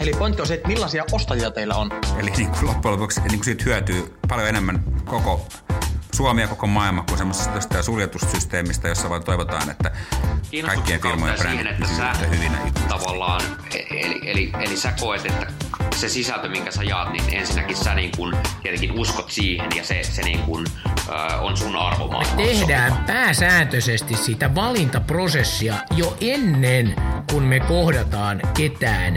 Eli pointti on se, että millaisia ostajia teillä on. Eli niin kuin loppujen lopuksi niin kuin siitä hyötyy paljon enemmän koko Suomi ja koko maailma kuin semmoisesta suljetusysteemistä, jossa vaan toivotaan, että kaikkien firmojen brändit pysyvät hyvinä tavallaan, eli, eli, eli sä koet, että se sisältö, minkä sä jaat, niin ensinnäkin sä niin kun, tietenkin uskot siihen ja se, se niin kun, äh, on sun arvomaailma. Me tehdään pääsääntöisesti sitä valintaprosessia jo ennen kuin me kohdataan ketään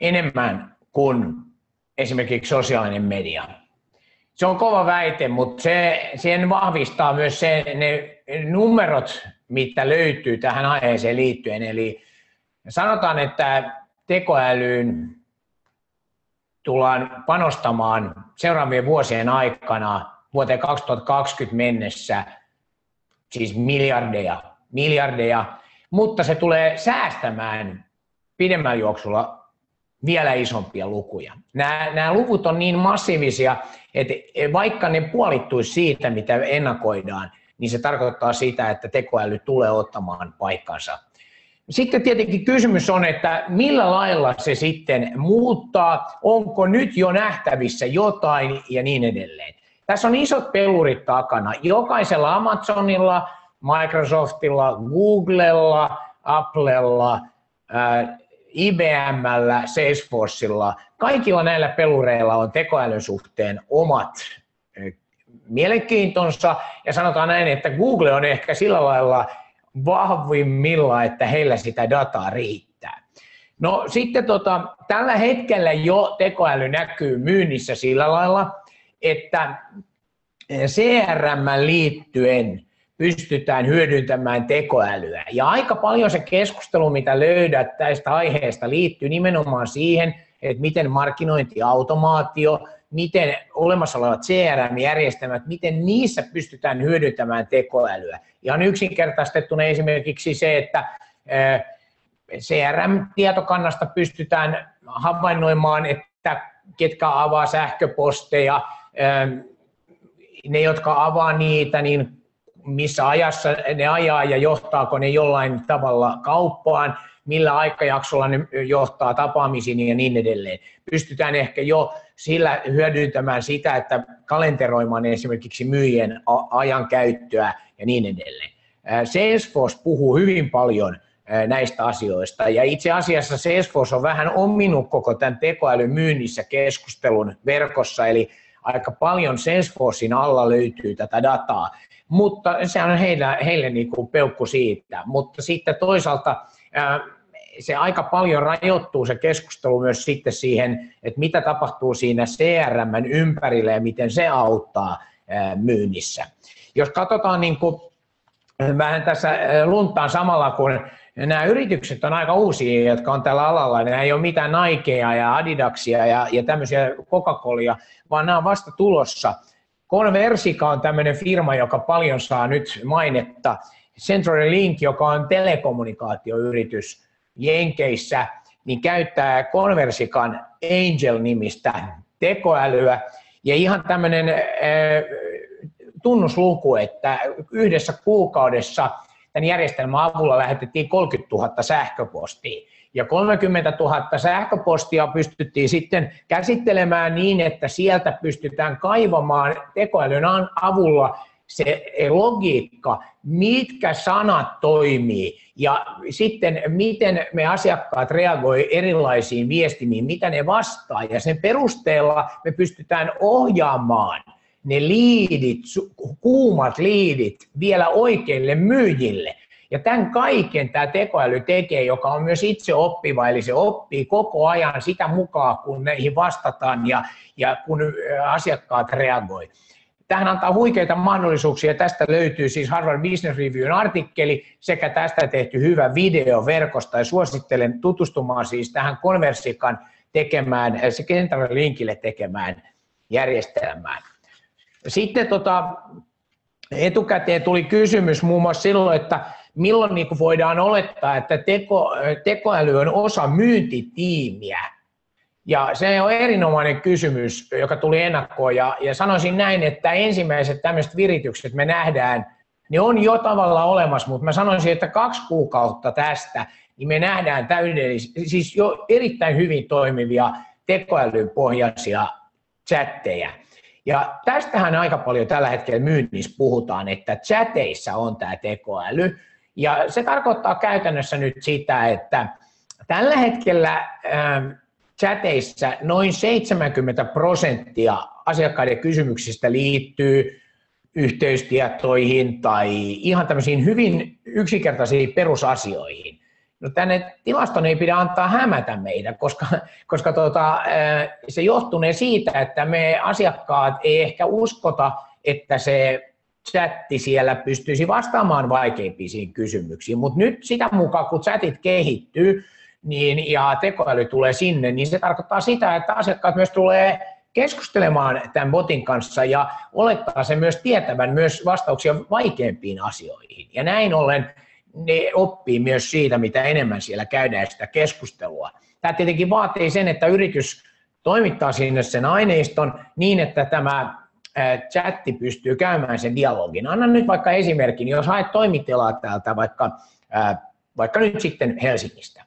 enemmän kuin esimerkiksi sosiaalinen media. Se on kova väite, mutta se, sen vahvistaa myös se, ne numerot, mitä löytyy tähän aiheeseen liittyen. Eli sanotaan, että tekoälyyn tullaan panostamaan seuraavien vuosien aikana vuoteen 2020 mennessä siis miljardeja, miljardeja, mutta se tulee säästämään pidemmällä juoksulla vielä isompia lukuja. Nämä, nämä luvut on niin massiivisia, että vaikka ne puolittuisi siitä, mitä ennakoidaan, niin se tarkoittaa sitä, että tekoäly tulee ottamaan paikkansa. Sitten tietenkin kysymys on, että millä lailla se sitten muuttaa, onko nyt jo nähtävissä jotain ja niin edelleen. Tässä on isot pelurit takana. Jokaisella Amazonilla, Microsoftilla, Googlella, Applella, IBMllä, Salesforcella, kaikilla näillä pelureilla on tekoälyn suhteen omat mielenkiintonsa, ja sanotaan näin, että Google on ehkä sillä lailla vahvimmilla, että heillä sitä dataa riittää. No sitten tota, tällä hetkellä jo tekoäly näkyy myynnissä sillä lailla, että CRM liittyen pystytään hyödyntämään tekoälyä. Ja aika paljon se keskustelu, mitä löydät tästä aiheesta, liittyy nimenomaan siihen, että miten markkinointiautomaatio, miten olemassa olevat CRM-järjestelmät, miten niissä pystytään hyödyntämään tekoälyä. Ihan yksinkertaistettuna esimerkiksi se, että CRM-tietokannasta pystytään havainnoimaan, että ketkä avaa sähköposteja, ne, jotka avaa niitä, niin missä ajassa ne ajaa ja johtaako ne jollain tavalla kauppaan, millä aikajaksolla ne johtaa tapaamisiin ja niin edelleen. Pystytään ehkä jo sillä hyödyntämään sitä, että kalenteroimaan esimerkiksi myyjien ajan käyttöä ja niin edelleen. Salesforce puhuu hyvin paljon näistä asioista. Ja itse asiassa Salesforce on vähän ominut koko tämän tekoälyn myynnissä keskustelun verkossa, eli aika paljon Salesforcein alla löytyy tätä dataa mutta se on heille, heille niin kuin peukku siitä. Mutta sitten toisaalta se aika paljon rajoittuu se keskustelu myös sitten siihen, että mitä tapahtuu siinä CRM ympärillä ja miten se auttaa myynnissä. Jos katsotaan niin kuin, vähän tässä luntaan samalla, kun nämä yritykset on aika uusia, jotka on tällä alalla, nämä ei ole mitään Nikea ja Adidaksia ja, ja tämmöisiä Coca-Colia, vaan nämä on vasta tulossa – Conversica on tämmöinen firma, joka paljon saa nyt mainetta. Central Link, joka on telekommunikaatioyritys Jenkeissä, niin käyttää Conversican Angel-nimistä tekoälyä. Ja ihan tämmöinen äh, tunnusluku, että yhdessä kuukaudessa tämän järjestelmän avulla lähetettiin 30 000 sähköpostia ja 30 000 sähköpostia pystyttiin sitten käsittelemään niin, että sieltä pystytään kaivamaan tekoälyn avulla se logiikka, mitkä sanat toimii ja sitten miten me asiakkaat reagoi erilaisiin viestimiin, mitä ne vastaa ja sen perusteella me pystytään ohjaamaan ne liidit, kuumat liidit vielä oikeille myyjille. Ja tämän kaiken tämä tekoäly tekee, joka on myös itse oppiva, eli se oppii koko ajan sitä mukaan, kun meihin vastataan ja, ja kun asiakkaat reagoi. Tähän antaa huikeita mahdollisuuksia. Tästä löytyy siis Harvard Business Reviewn artikkeli sekä tästä tehty hyvä video verkosta. Ja suosittelen tutustumaan siis tähän Konversikan tekemään, se kentällä linkille tekemään järjestelmään. Sitten tota, etukäteen tuli kysymys muun muassa silloin, että milloin niin kuin voidaan olettaa, että teko, tekoäly on osa myyntitiimiä. Ja se on erinomainen kysymys, joka tuli ennakkoon. Ja, ja sanoisin näin, että ensimmäiset tämmöiset viritykset me nähdään, ne on jo tavallaan olemassa, mutta mä sanoisin, että kaksi kuukautta tästä, niin me nähdään täydellisiä, siis jo erittäin hyvin toimivia tekoälypohjaisia chatteja. Ja tästähän aika paljon tällä hetkellä myynnissä puhutaan, että chateissa on tämä tekoäly. Ja se tarkoittaa käytännössä nyt sitä, että tällä hetkellä ähm, chateissa noin 70 prosenttia asiakkaiden kysymyksistä liittyy yhteystietoihin tai ihan tämmöisiin hyvin yksinkertaisiin perusasioihin. No tänne tilaston ei pidä antaa hämätä meitä, koska, koska äh, se johtunee siitä, että me asiakkaat ei ehkä uskota, että se chatti siellä pystyisi vastaamaan vaikeimpiin kysymyksiin, mutta nyt sitä mukaan, kun chatit kehittyy niin, ja tekoäly tulee sinne, niin se tarkoittaa sitä, että asiakkaat myös tulee keskustelemaan tämän botin kanssa ja olettaa se myös tietävän myös vastauksia vaikeimpiin asioihin. Ja näin ollen ne oppii myös siitä, mitä enemmän siellä käydään sitä keskustelua. Tämä tietenkin vaatii sen, että yritys toimittaa sinne sen aineiston niin, että tämä chatti pystyy käymään sen dialogin. Anna nyt vaikka esimerkin, jos haet toimitilaa täältä vaikka, vaikka nyt sitten Helsingistä,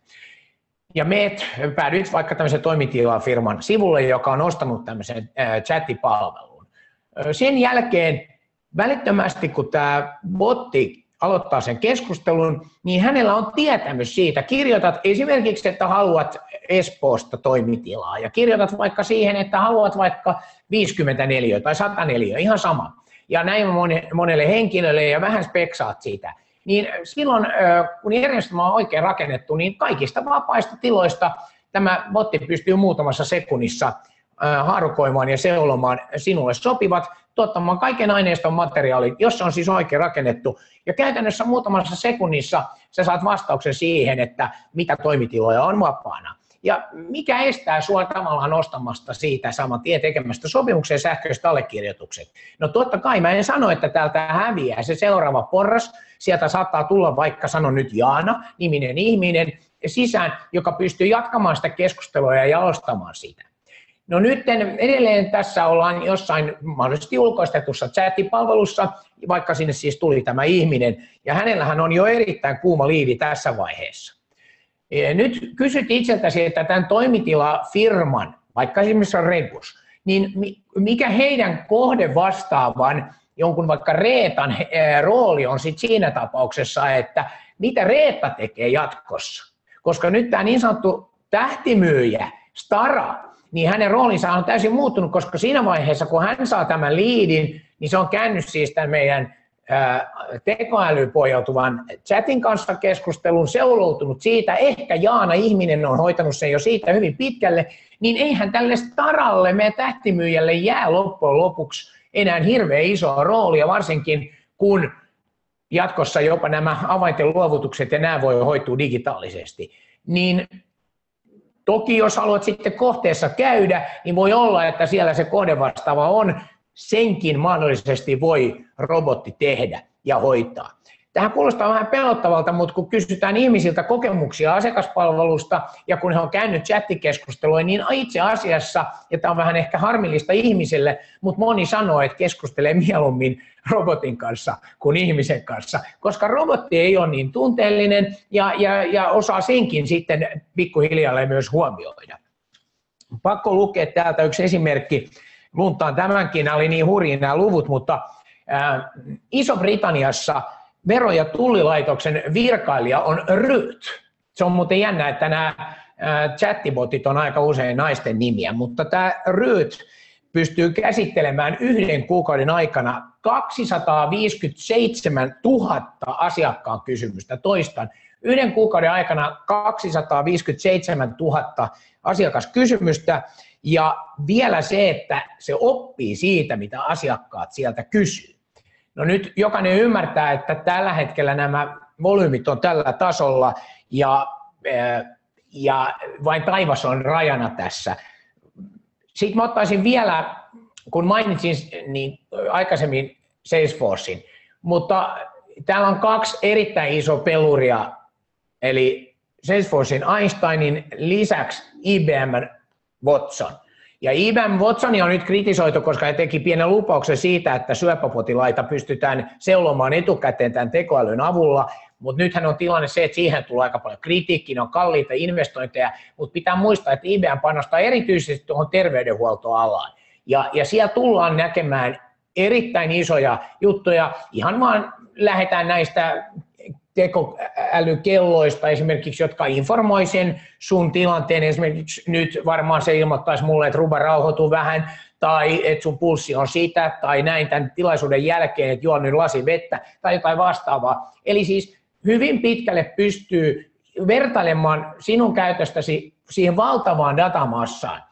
ja meet, päädyit vaikka tämmöisen toimitilafirman sivulle, joka on ostanut tämmöisen chattipalvelun. Sen jälkeen välittömästi, kun tämä botti aloittaa sen keskustelun, niin hänellä on tietämys siitä. Kirjoitat esimerkiksi, että haluat Espoosta toimitilaa ja kirjoitat vaikka siihen, että haluat vaikka 54 tai 104, ihan sama. Ja näin monelle henkilölle ja vähän speksaat siitä. Niin silloin, kun järjestelmä on oikein rakennettu, niin kaikista vapaista tiloista tämä botti pystyy muutamassa sekunnissa haarukoimaan ja seulomaan sinulle sopivat, tuottamaan kaiken aineiston materiaalit, jos se on siis oikein rakennettu. Ja käytännössä muutamassa sekunnissa sä saat vastauksen siihen, että mitä toimitiloja on vapaana. Ja mikä estää sinua tavallaan ostamasta siitä saman tien tekemästä sopimuksen sähköiset allekirjoitukset? No totta kai mä en sano, että täältä häviää se seuraava porras. Sieltä saattaa tulla vaikka, sano nyt Jaana, niminen ihminen sisään, joka pystyy jatkamaan sitä keskustelua ja jalostamaan sitä. No nyt edelleen tässä ollaan jossain mahdollisesti ulkoistetussa chattipalvelussa, vaikka sinne siis tuli tämä ihminen, ja hänellähän on jo erittäin kuuma liidi tässä vaiheessa. Nyt kysyt itseltäsi, että tämän toimitilafirman, vaikka esimerkiksi on Regus, niin mikä heidän kohde vastaavan jonkun vaikka Reetan rooli on sit siinä tapauksessa, että mitä Reetta tekee jatkossa. Koska nyt tämä niin sanottu tähtimyyjä, Stara, niin hänen roolinsa on täysin muuttunut, koska siinä vaiheessa, kun hän saa tämän liidin, niin se on käynyt siis tämän meidän tekoälyyn pohjautuvan chatin kanssa keskustelun, seuloutunut siitä, ehkä Jaana ihminen on hoitanut sen jo siitä hyvin pitkälle, niin eihän tälle staralle, meidän tähtimyyjälle jää loppujen lopuksi enää hirveän isoa roolia, varsinkin kun jatkossa jopa nämä avainten luovutukset ja nämä voi hoitua digitaalisesti. Niin toki jos haluat sitten kohteessa käydä, niin voi olla, että siellä se kohdevastaava on senkin mahdollisesti voi robotti tehdä ja hoitaa. Tähän kuulostaa vähän pelottavalta, mutta kun kysytään ihmisiltä kokemuksia asiakaspalvelusta ja kun he on käynyt chattikeskustelua, niin itse asiassa, ja tämä on vähän ehkä harmillista ihmiselle, mutta moni sanoo, että keskustelee mieluummin robotin kanssa kuin ihmisen kanssa, koska robotti ei ole niin tunteellinen ja, ja, ja osaa senkin sitten pikkuhiljaa myös huomioida. Pakko lukea täältä yksi esimerkki luntaan tämänkin, nämä oli niin hurjia nämä luvut, mutta Iso-Britanniassa vero- ja tullilaitoksen virkailija on Ryt. Se on muuten jännä, että nämä chattibotit on aika usein naisten nimiä, mutta tämä Ryt pystyy käsittelemään yhden kuukauden aikana 257 000 asiakkaan kysymystä. Toistan, yhden kuukauden aikana 257 000 asiakaskysymystä ja vielä se, että se oppii siitä, mitä asiakkaat sieltä kysyy. No nyt jokainen ymmärtää, että tällä hetkellä nämä volyymit on tällä tasolla ja, ja vain taivas on rajana tässä. Sitten mä ottaisin vielä, kun mainitsin niin aikaisemmin Salesforcein, mutta täällä on kaksi erittäin iso peluria, eli Salesforcein Einsteinin lisäksi IBM Watson. Ja IBM Watsonia on nyt kritisoitu, koska he teki pienen lupauksen siitä, että syöpäpotilaita pystytään seulomaan etukäteen tämän tekoälyn avulla, mutta nythän on tilanne se, että siihen tulee aika paljon kritiikkiä, ne on kalliita investointeja, mutta pitää muistaa, että IBM panostaa erityisesti tuohon terveydenhuoltoalaan. Ja, ja siellä tullaan näkemään erittäin isoja juttuja, ihan vaan lähdetään näistä tekoälykelloista esimerkiksi, jotka informoi sen sun tilanteen. Esimerkiksi nyt varmaan se ilmoittaisi mulle, että ruba rauhoituu vähän, tai että sun pulssi on sitä, tai näin tämän tilaisuuden jälkeen, että juon nyt lasi vettä, tai jotain vastaavaa. Eli siis hyvin pitkälle pystyy vertailemaan sinun käytöstäsi siihen valtavaan datamassaan.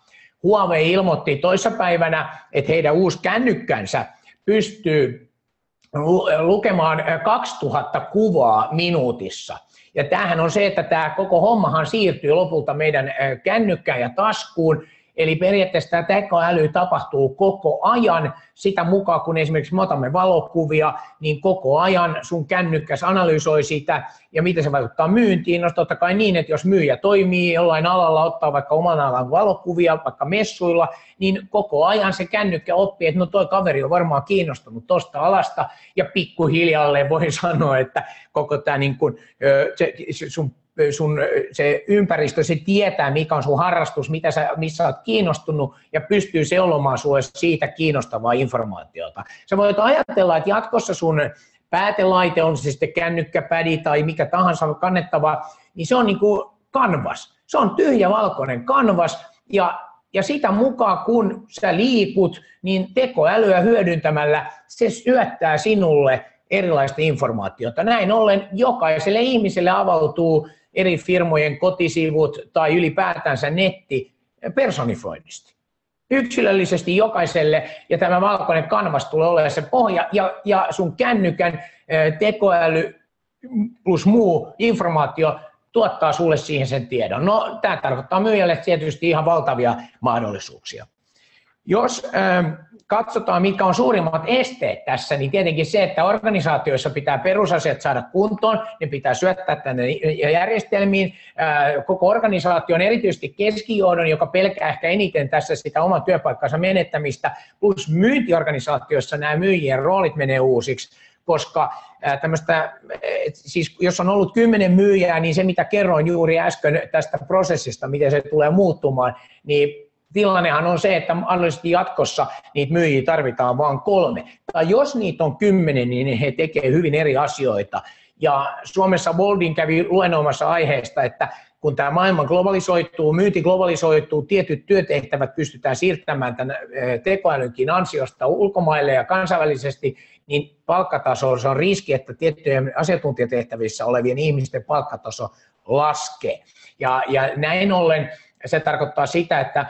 Huawei ilmoitti toissapäivänä, että heidän uusi kännykkänsä pystyy lukemaan 2000 kuvaa minuutissa. Ja tämähän on se, että tämä koko hommahan siirtyy lopulta meidän kännykkään ja taskuun, Eli periaatteessa tämä tekoäly tapahtuu koko ajan, sitä mukaan kun esimerkiksi me otamme valokuvia, niin koko ajan sun kännykkäs analysoi sitä ja miten se vaikuttaa myyntiin. No totta kai niin, että jos myyjä toimii jollain alalla, ottaa vaikka oman alan valokuvia, vaikka messuilla, niin koko ajan se kännykkä oppii, että no toi kaveri on varmaan kiinnostunut tuosta alasta ja pikkuhiljalleen voi sanoa, että koko tämä niin kuin, se, sun sun se ympäristö, se tietää, mikä on sun harrastus, mitä sä, missä olet kiinnostunut ja pystyy seulomaan sulle siitä kiinnostavaa informaatiota. Sä voit ajatella, että jatkossa sun päätelaite, on se sitten kännykkäpädi tai mikä tahansa kannettava, niin se on niin kuin kanvas. Se on tyhjä valkoinen kanvas ja, ja sitä mukaan kun sä liikut, niin tekoälyä hyödyntämällä se syöttää sinulle erilaista informaatiota. Näin ollen jokaiselle ihmiselle avautuu eri firmojen kotisivut tai ylipäätänsä netti personifoinnista. Yksilöllisesti jokaiselle, ja tämä valkoinen kanvas tulee olemaan se pohja, ja, ja sun kännykän tekoäly plus muu informaatio tuottaa sulle siihen sen tiedon. No, tämä tarkoittaa myyjälle tietysti ihan valtavia mahdollisuuksia. Jos katsotaan, mitkä on suurimmat esteet tässä, niin tietenkin se, että organisaatioissa pitää perusasiat saada kuntoon, ne pitää syöttää tänne järjestelmiin. Koko organisaation, erityisesti keskijohdon, joka pelkää ehkä eniten tässä sitä oman työpaikkansa menettämistä, plus myyntiorganisaatioissa nämä myyjien roolit menee uusiksi, koska tämmöistä, siis jos on ollut kymmenen myyjää, niin se mitä kerroin juuri äsken tästä prosessista, miten se tulee muuttumaan, niin tilannehan on se, että mahdollisesti jatkossa niitä myyjiä tarvitaan vain kolme. Tai jos niitä on kymmenen, niin he tekevät hyvin eri asioita. Ja Suomessa Boldin kävi luennoimassa aiheesta, että kun tämä maailma globalisoituu, myynti globalisoituu, tietyt työtehtävät pystytään siirtämään tämän tekoälynkin ansiosta ulkomaille ja kansainvälisesti, niin palkkataso se on riski, että tiettyjen asiantuntijatehtävissä olevien ihmisten palkkataso laskee. Ja, ja näin ollen se tarkoittaa sitä, että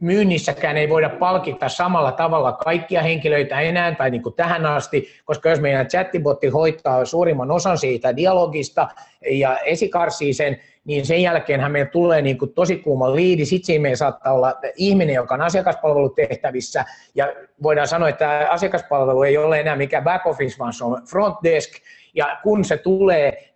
myynnissäkään ei voida palkita samalla tavalla kaikkia henkilöitä enää tai niin kuin tähän asti, koska jos meidän chattibotti hoitaa suurimman osan siitä dialogista ja esikarsii sen, niin sen jälkeenhän meillä tulee niin kuin tosi kuuma liidi, sitten siinä saattaa olla ihminen, joka on asiakaspalvelutehtävissä, ja voidaan sanoa, että asiakaspalvelu ei ole enää mikään back office, vaan se on front desk, ja kun se tulee,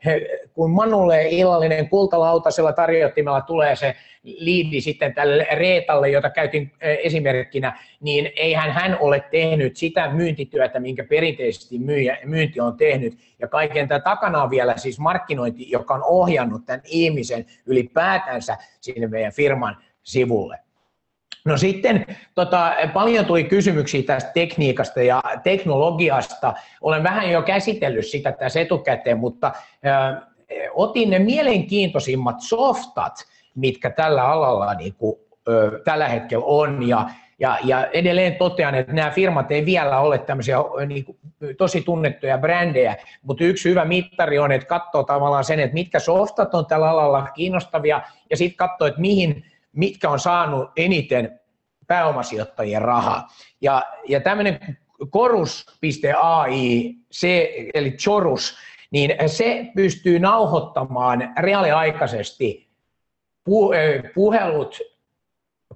kun Manulle illallinen kultalautasella tarjottimella tulee se liidi sitten tälle Reetalle, jota käytin esimerkkinä, niin eihän hän ole tehnyt sitä myyntityötä, minkä perinteisesti myynti on tehnyt. Ja kaiken tämän takana on vielä siis markkinointi, joka on ohjannut tämän ihmisen ylipäätänsä sinne meidän firman sivulle. No sitten tota, paljon tuli kysymyksiä tästä tekniikasta ja teknologiasta. Olen vähän jo käsitellyt sitä tässä etukäteen, mutta äh, otin ne mielenkiintoisimmat softat, mitkä tällä alalla niin kuin, äh, tällä hetkellä on. Ja, ja, ja edelleen totean, että nämä firmat ei vielä ole tämmöisiä niin kuin, tosi tunnettuja brändejä, mutta yksi hyvä mittari on, että katsoo tavallaan sen, että mitkä softat on tällä alalla kiinnostavia, ja sitten katsoo, että mihin mitkä on saanut eniten pääomasijoittajien rahaa. Ja, ja tämmöinen korus.ai, se, eli chorus, niin se pystyy nauhoittamaan reaaliaikaisesti puhelut,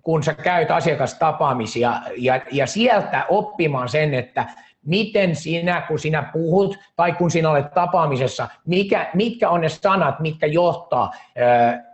kun sä käyt asiakastapaamisia ja, ja sieltä oppimaan sen, että miten sinä, kun sinä puhut tai kun sinä olet tapaamisessa, mikä, mitkä on ne sanat, mitkä johtaa ää,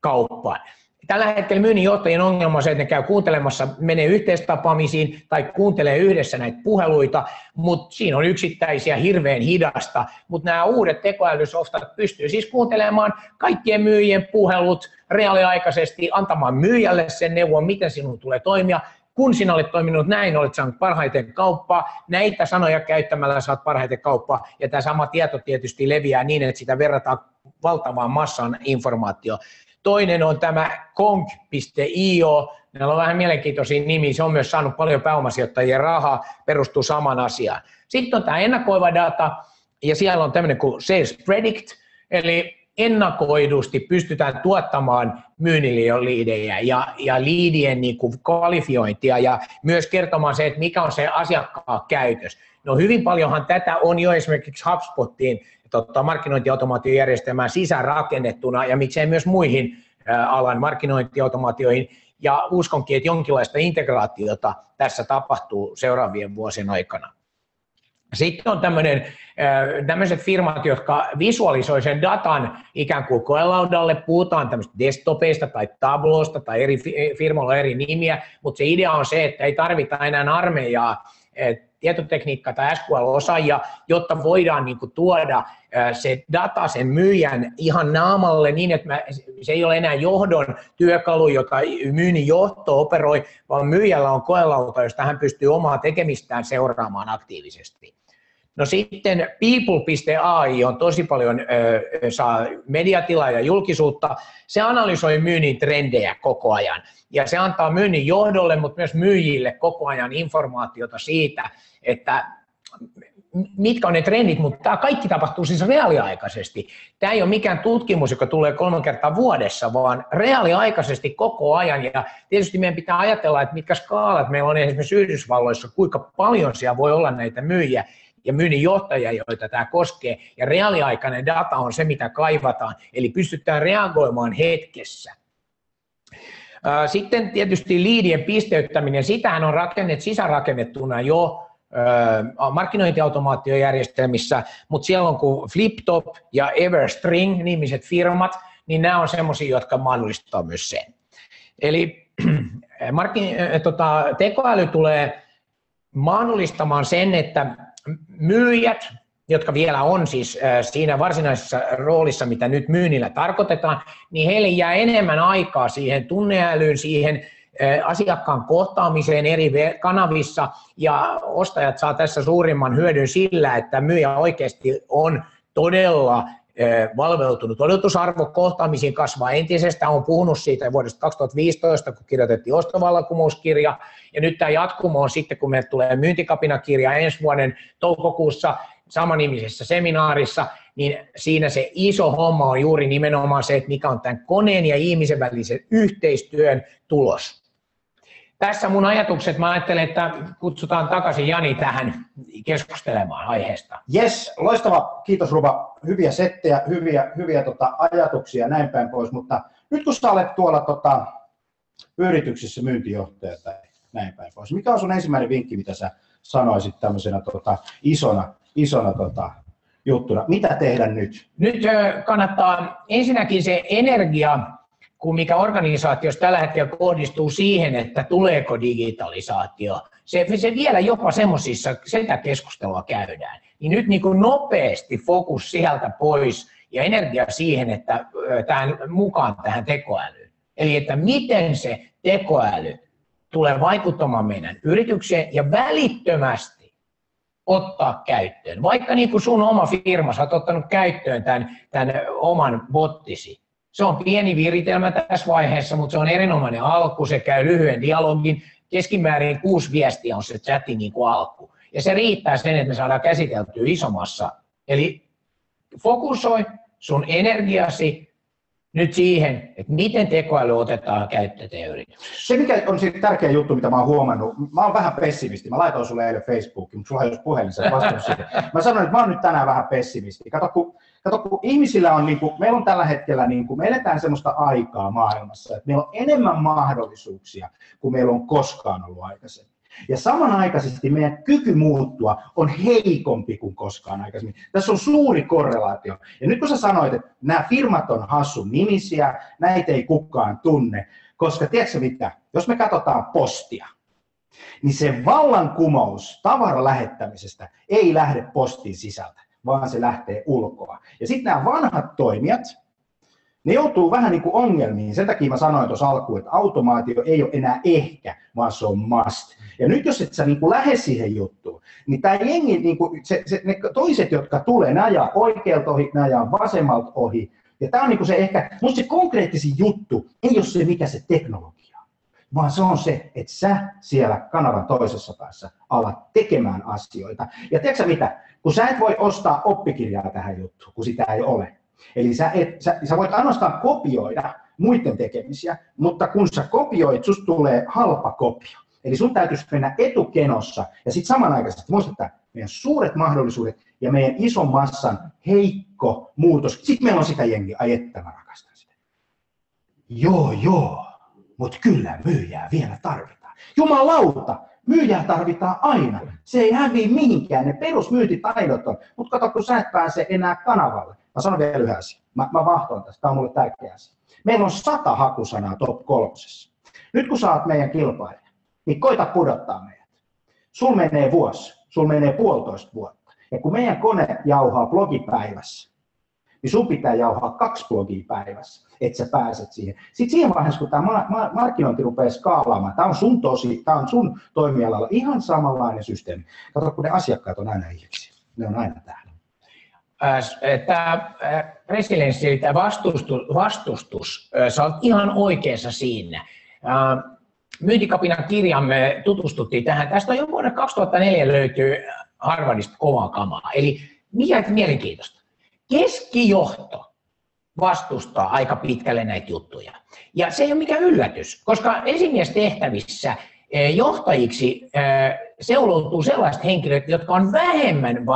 kauppaan. Tällä hetkellä myynnin johtajien ongelma on se, että ne käy kuuntelemassa, menee yhteistapaamisiin tai kuuntelee yhdessä näitä puheluita, mutta siinä on yksittäisiä hirveän hidasta. Mutta nämä uudet tekoälysoftat pystyy siis kuuntelemaan kaikkien myyjien puhelut reaaliaikaisesti, antamaan myyjälle sen neuvon, miten sinun tulee toimia, kun sinä olet toiminut näin, olet saanut parhaiten kauppaa, näitä sanoja käyttämällä saat parhaiten kauppaa, ja tämä sama tieto tietysti leviää niin, että sitä verrataan valtavaan massaan informaatio. Toinen on tämä konk.io, Meillä on vähän mielenkiintoisia nimiä, se on myös saanut paljon pääomasijoittajien rahaa, perustuu saman asiaan. Sitten on tämä ennakoiva data, ja siellä on tämmöinen kuin Sales Predict, eli ennakoidusti pystytään tuottamaan myynniliidejä ja, ja liidien niin kuin kvalifiointia ja myös kertomaan se, että mikä on se asiakkaan käytös. No hyvin paljonhan tätä on jo esimerkiksi HubSpotiin tota, markkinointiautomaatiojärjestelmään sisäänrakennettuna ja miksei myös muihin alan markkinointiautomaatioihin. Ja uskonkin, että jonkinlaista integraatiota tässä tapahtuu seuraavien vuosien aikana. Sitten on tämmöinen, tämmöiset firmat, jotka visualisoi sen datan ikään kuin koelaudalle, puhutaan tämmöistä desktopeista tai tabloista tai eri firmoilla eri nimiä, mutta se idea on se, että ei tarvita enää armeijaa tietotekniikka- tai SQL-osaajia, jotta voidaan niin kuin, tuoda se data sen myyjän ihan naamalle niin, että mä, se ei ole enää johdon työkalu, jota myynnin johto operoi, vaan myyjällä on koelauta, josta hän pystyy omaa tekemistään seuraamaan aktiivisesti. No sitten people.ai on tosi paljon, ö, saa mediatilaa ja julkisuutta. Se analysoi myynnin trendejä koko ajan ja se antaa myynnin johdolle, mutta myös myyjille koko ajan informaatiota siitä, että mitkä on ne trendit, mutta tämä kaikki tapahtuu siis reaaliaikaisesti. Tämä ei ole mikään tutkimus, joka tulee kolme kertaa vuodessa, vaan reaaliaikaisesti koko ajan. Ja tietysti meidän pitää ajatella, että mitkä skaalat meillä on esimerkiksi Yhdysvalloissa, kuinka paljon siellä voi olla näitä myyjiä ja myynnin johtajia, joita tämä koskee. Ja reaaliaikainen data on se, mitä kaivataan, eli pystytään reagoimaan hetkessä. Sitten tietysti liidien pisteyttäminen, sitähän on rakennet sisärakennettuna jo markkinointiautomaatiojärjestelmissä, mutta siellä on kuin FlipTop ja Everstring nimiset firmat, niin nämä on semmoisia, jotka mahdollistaa myös sen. Eli markkin, tota, tekoäly tulee mahdollistamaan sen, että myyjät, jotka vielä on siis siinä varsinaisessa roolissa, mitä nyt myynnillä tarkoitetaan, niin heille jää enemmän aikaa siihen tunneälyyn, siihen asiakkaan kohtaamiseen eri kanavissa ja ostajat saa tässä suurimman hyödyn sillä, että myyjä oikeasti on todella valveutunut. Odotusarvo kohtaamisiin kasvaa entisestään. on puhunut siitä vuodesta 2015, kun kirjoitettiin ostovallankumouskirja, ja nyt tämä jatkumo on sitten, kun meille tulee myyntikapinakirja ensi vuoden toukokuussa samanimisessä seminaarissa, niin siinä se iso homma on juuri nimenomaan se, että mikä on tämän koneen ja ihmisen välisen yhteistyön tulos tässä mun ajatukset. Mä ajattelen, että kutsutaan takaisin Jani tähän keskustelemaan aiheesta. Yes, loistava. Kiitos Ruba. Hyviä settejä, hyviä, hyviä tota, ajatuksia näin päin pois. Mutta nyt kun sä olet tuolla tota, yrityksissä myyntijohtaja tai näin päin pois, mikä on sun ensimmäinen vinkki, mitä sä sanoisit tämmöisenä tota, isona, isona tota, juttuna? Mitä tehdä nyt? Nyt kannattaa ensinnäkin se energia kuin mikä organisaatiossa tällä hetkellä kohdistuu siihen, että tuleeko digitalisaatio. Se, se vielä jopa semmoisissa, sitä keskustelua käydään. Niin nyt niin kuin nopeasti fokus sieltä pois ja energia siihen, että tähän mukaan tähän tekoälyyn. Eli että miten se tekoäly tulee vaikuttamaan meidän yritykseen ja välittömästi ottaa käyttöön. Vaikka niin kuin sun oma firma, sä oot ottanut käyttöön tämän, tämän oman bottisi. Se on pieni viritelmä tässä vaiheessa, mutta se on erinomainen alku. Se käy lyhyen dialogin. Keskimäärin kuusi viestiä on se chatin niin kuin alku. Ja se riittää sen, että me saadaan käsiteltyä isommassa. Eli fokusoi sun energiasi nyt siihen, että miten tekoäly otetaan käyttöön yrityksessä. Se, mikä on siitä tärkeä juttu, mitä mä oon huomannut, mä oon vähän pessimisti. Mä laitoin sulle eilen Facebookiin, mutta sulla ei olisi puhelin, sä. Mä sanoin, että mä oon nyt tänään vähän pessimisti. Kato, kun, kato, kun ihmisillä on, niin kuin, meillä on tällä hetkellä, niin kuin, me eletään semmoista aikaa maailmassa, että meillä on enemmän mahdollisuuksia kuin meillä on koskaan ollut aikaisemmin. Ja samanaikaisesti meidän kyky muuttua on heikompi kuin koskaan aikaisemmin. Tässä on suuri korrelaatio. Ja nyt kun sä sanoit, että nämä firmat on hassun nimisiä, näitä ei kukaan tunne, koska tiedätkö mitä, jos me katsotaan postia, niin se vallankumous tavaran lähettämisestä ei lähde postin sisältä, vaan se lähtee ulkoa. Ja sitten nämä vanhat toimijat, ne joutuu vähän niin kuin ongelmiin. Sen takia mä sanoin tuossa alkuun, että automaatio ei ole enää ehkä, vaan se on must. Ja nyt jos et sä niin kuin lähde siihen juttuun, niin tämä jengi, niin kuin, se, se, ne toiset, jotka tulee, ne ajaa oikealta ohi, ne ajaa vasemmalta ohi. Ja tämä on niin kuin se ehkä, musta se konkreettisin juttu ei ole se, mikä se teknologia vaan se on se, että sä siellä kanavan toisessa päässä alat tekemään asioita. Ja tiedätkö mitä, kun sä et voi ostaa oppikirjaa tähän juttuun, kun sitä ei ole, Eli sä, et, sä, sä voit ainoastaan kopioida muiden tekemisiä, mutta kun sä kopioit, susta tulee halpa kopio. Eli sun täytyisi mennä etukenossa ja sitten samanaikaisesti muistuttaa meidän suuret mahdollisuudet ja meidän ison massan heikko muutos. Sitten meillä on sitä jengi, ai että mä rakastan sitä. Joo, joo, mutta kyllä myyjää vielä tarvitaan. Jumalauta, myyjää tarvitaan aina. Se ei häviä mihinkään, ne perusmyyntitaidot on. Mutta kato, kun sä et pääse enää kanavalle. Mä sanon vielä yhden asian. Mä, mä vahtoan tästä, tämä on mulle tärkeä asia. Meillä on sata hakusanaa top kolmosessa. Nyt kun oot meidän kilpailija, niin koita pudottaa meidät. Sul menee vuosi, sul menee puolitoista vuotta. Ja kun meidän kone jauhaa blogipäivässä, niin sun pitää jauhaa kaksi blogia päivässä, että sä pääset siihen. Sitten siinä vaiheessa, kun tämä markkinointi rupeaa skaalaamaan, tämä on sun tosi, tämä on sun toimialalla ihan samanlainen systeemi. Kato, kun ne asiakkaat on aina ihmisiä. Ne on aina täällä. Tämä resilienssi, tämä vastustus, vastustus, sä olet ihan oikeassa siinä. Myyntikapinan kirjamme tutustuttiin tähän. Tästä on jo vuonna 2004 löytyy Harvardista kovaa kamaa. Eli mikä mielenkiintoista. Keskijohto vastustaa aika pitkälle näitä juttuja. Ja se ei ole mikään yllätys, koska esimiestehtävissä johtajiksi seuloutuu sellaiset henkilöt, jotka on vähemmän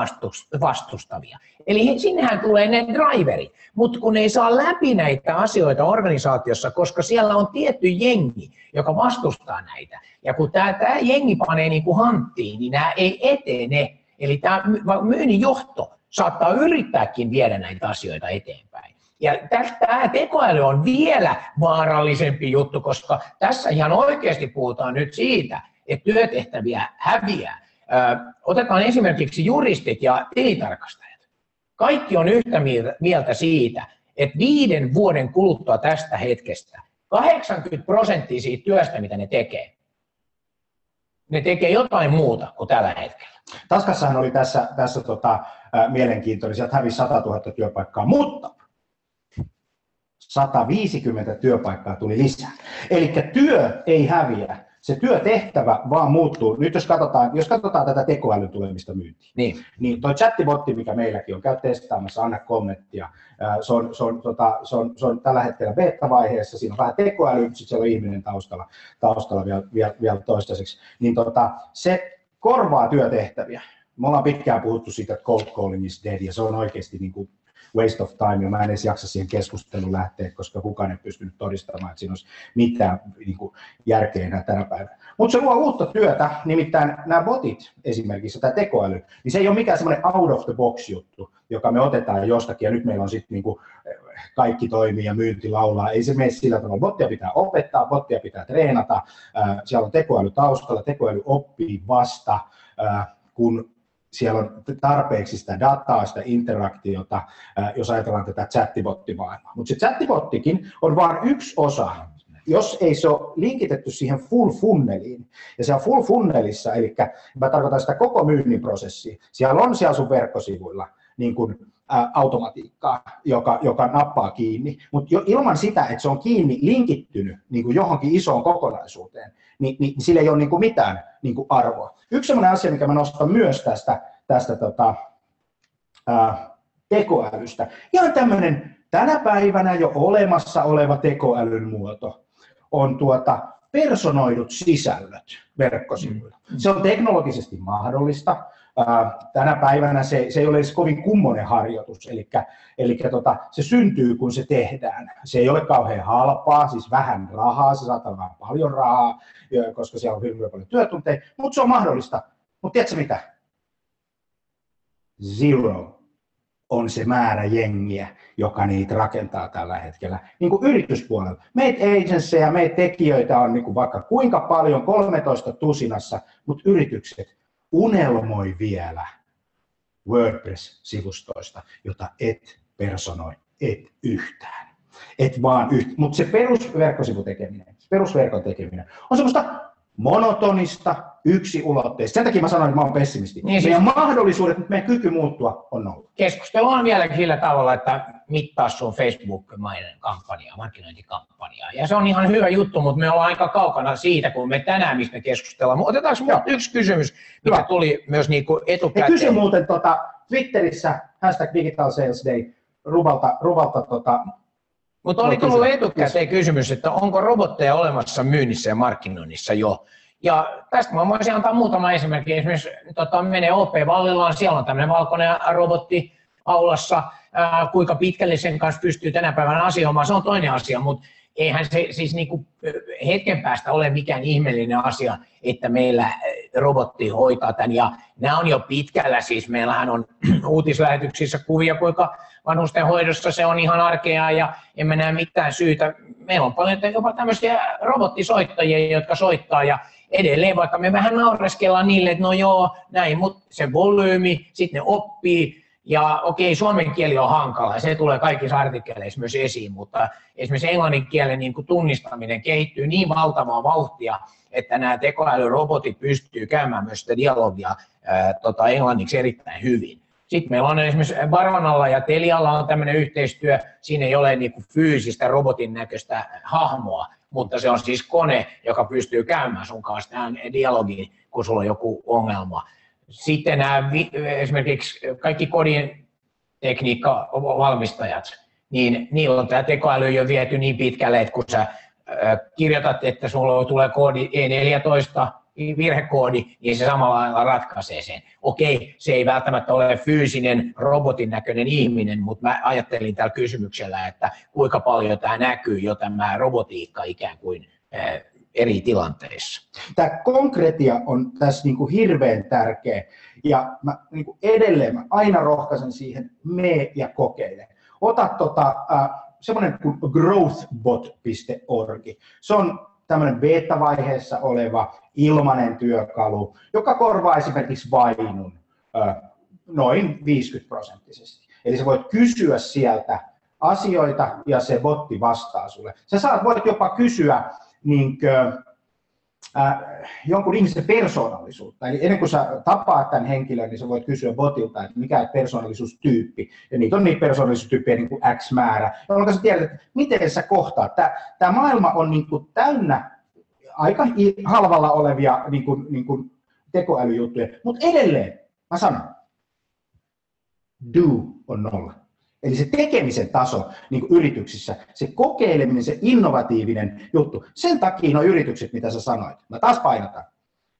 vastustavia. Eli sinnehän tulee ne driverit, mutta kun ei saa läpi näitä asioita organisaatiossa, koska siellä on tietty jengi, joka vastustaa näitä. Ja kun tämä, tämä jengi panee niin kuin hanttiin, niin nämä ei etene. Eli tämä myynnin johto saattaa yrittääkin viedä näitä asioita eteenpäin. Ja tämä tekoäly on vielä vaarallisempi juttu, koska tässä ihan oikeasti puhutaan nyt siitä, että työtehtäviä häviää. Otetaan esimerkiksi juristit ja tilitarkastajat. Kaikki on yhtä mieltä siitä, että viiden vuoden kuluttua tästä hetkestä 80 prosenttia siitä työstä, mitä ne tekee, ne tekee jotain muuta kuin tällä hetkellä. Tanskassahan oli tässä, tässä tota, mielenkiintoinen, sieltä hävisi 100 000 työpaikkaa, mutta 150 työpaikkaa tuli lisää. Eli työ ei häviä, se työtehtävä vaan muuttuu. Nyt jos katsotaan, jos katsotaan tätä tekoälyn tulemista myyntiin, niin, niin tuo chattibotti, mikä meilläkin on, käy testaamassa, anna kommenttia. Se on, se on, tota, se on, se on tällä hetkellä beta-vaiheessa, siinä on vähän tekoäly, sitten siellä on ihminen taustalla, taustalla vielä, vielä, vielä toistaiseksi. Niin tota, se korvaa työtehtäviä. Me ollaan pitkään puhuttu siitä, että cold calling is dead, ja se on oikeasti niin kuin waste of time, ja mä en edes jaksa siihen keskusteluun lähteä, koska kukaan ei pystynyt todistamaan, että siinä olisi mitään niin kuin, järkeä enää tänä päivänä. Mutta se luo uutta työtä, nimittäin nämä botit esimerkiksi, tämä tekoäly, niin se ei ole mikään semmoinen out of the box juttu, joka me otetaan jostakin, ja nyt meillä on sitten niin kaikki toimii ja myynti laulaa. Ei se mene sillä tavalla. Bottia pitää opettaa, bottia pitää treenata. Siellä on tekoäly taustalla, tekoäly oppii vasta, kun siellä on tarpeeksi sitä dataa, sitä interaktiota, jos ajatellaan tätä chattibottimaailmaa. Mutta se chattibottikin on vain yksi osa jos ei se ole linkitetty siihen full funneliin, ja siellä full funnelissa, eli mä tarkoitan sitä koko myynnin prosessia, siellä on siellä sun verkkosivuilla niin kuin, automatiikkaa, joka, joka nappaa kiinni, mutta ilman sitä, että se on kiinni linkittynyt niin kuin johonkin isoon kokonaisuuteen, niin, niin sillä ei ole niin kuin mitään niin kuin arvoa. Yksi sellainen asia, mikä mä nostan myös tästä, tästä tota, ä, tekoälystä, ihan tämmöinen tänä päivänä jo olemassa oleva tekoälyn muoto, on tuota personoidut sisällöt verkkosivuilla. Mm. Se on teknologisesti mahdollista. Tänä päivänä se, se ei ole edes kovin kummonen harjoitus, eli, eli tota, se syntyy kun se tehdään. Se ei ole kauhean halpaa, siis vähän rahaa, se saattaa vähän paljon rahaa, koska siellä on hyvin paljon työtunteja, mutta se on mahdollista. Mutta tiedätkö mitä? Zero on se määrä jengiä, joka niitä rakentaa tällä hetkellä. Niin kuin yrityspuolella. Meitä agencyja, meitä tekijöitä on niin kuin vaikka kuinka paljon, 13 tusinassa, mutta yritykset unelmoi vielä WordPress-sivustoista, jota et personoi, et yhtään. Et vaan yht... Mutta se perusverkkosivun tekeminen, perusverkon tekeminen on semmoista monotonista, yksi ulotteista. Sen takia mä sanoin, että mä oon pessimisti. Niin siis... Meidän mahdollisuudet, meidän kyky muuttua on nolla. Keskustelu on vieläkin sillä tavalla, että mittaa sun Facebook-mainen kampanja, markkinointikampanja. Ja se on ihan hyvä juttu, mutta me ollaan aika kaukana siitä, kun me tänään, mistä keskustellaan. Otetaanko Joo. yksi kysymys, mikä Joo. tuli myös niin kuin etukäteen? kysy muuten tota, Twitterissä, hashtag Digital Sales Day, Ruvalta, Ruvalta tota, mutta oli tullut etukäteen kysymys, että onko robotteja olemassa myynnissä ja markkinoinnissa jo. Ja tästä mä voisin antaa muutama esimerkki. Esimerkiksi tota, menee OP Vallilaan, siellä on tämmöinen valkoinen robotti aulassa. Ää, kuinka pitkälle sen kanssa pystyy tänä päivänä asioimaan, se on toinen asia, mutta eihän se siis niin kuin hetken päästä ole mikään ihmeellinen asia, että meillä robotti hoitaa tämän. Ja nämä on jo pitkällä, siis meillähän on uutislähetyksissä kuvia, kuinka vanhusten hoidossa se on ihan arkea ja emme näe mitään syytä. Meillä on paljon jopa tämmöisiä robottisoittajia, jotka soittaa ja edelleen, vaikka me vähän naureskellaan niille, että no joo, näin, mutta se volyymi, sitten ne oppii, ja okei, suomen kieli on hankala, se tulee kaikissa artikkeleissa myös esiin, mutta esimerkiksi englannin kielen niin kuin tunnistaminen kehittyy niin valtavaa vauhtia, että nämä tekoälyrobotit pystyy käymään myös sitä dialogia ää, tota, englanniksi erittäin hyvin. Sitten meillä on esimerkiksi Baronalla ja Telialla on tämmöinen yhteistyö, siinä ei ole niin kuin fyysistä robotin näköistä hahmoa, mutta se on siis kone, joka pystyy käymään sun kanssa tähän dialogiin, kun sulla on joku ongelma. Sitten nämä, esimerkiksi kaikki kodin tekniikkavalmistajat, niin niillä on tämä tekoäly jo viety niin pitkälle, että kun sä kirjoitat, että sulla tulee koodi E14, virhekoodi, niin se samalla lailla ratkaisee sen. Okei, se ei välttämättä ole fyysinen robotin näköinen ihminen, mutta mä ajattelin tällä kysymyksellä, että kuinka paljon tämä näkyy jo tämä robotiikka ikään kuin eri tilanteissa. Tämä konkretia on tässä niin kuin hirveän tärkeä ja mä niin kuin edelleen mä aina rohkaisen siihen, me ja kokeile. Ota tota, äh, semmoinen kuin growthbot.org. Se on tämmöinen beta-vaiheessa oleva ilmainen työkalu, joka korvaa esimerkiksi vainun äh, noin 50 prosenttisesti. Eli sä voit kysyä sieltä asioita ja se botti vastaa sulle. Sä saat, voit jopa kysyä niin kuin, äh, jonkun ihmisen persoonallisuutta. Eli ennen kuin sä tapaat tämän henkilön, niin sä voit kysyä botilta, että mikä on persoonallisuustyyppi. Ja niitä on niitä persoonallisuustyyppejä niin kuin X määrä, jolloin sä tiedät, että miten sä kohtaat. Tämä, tämä maailma on niin kuin täynnä aika halvalla olevia niin kuin, niin kuin tekoälyjuttuja, mutta edelleen, mä sanon, do on nolla. Eli se tekemisen taso niin kuin yrityksissä, se kokeileminen, se innovatiivinen juttu. Sen takia nuo yritykset, mitä sä sanoit, mä taas painotan,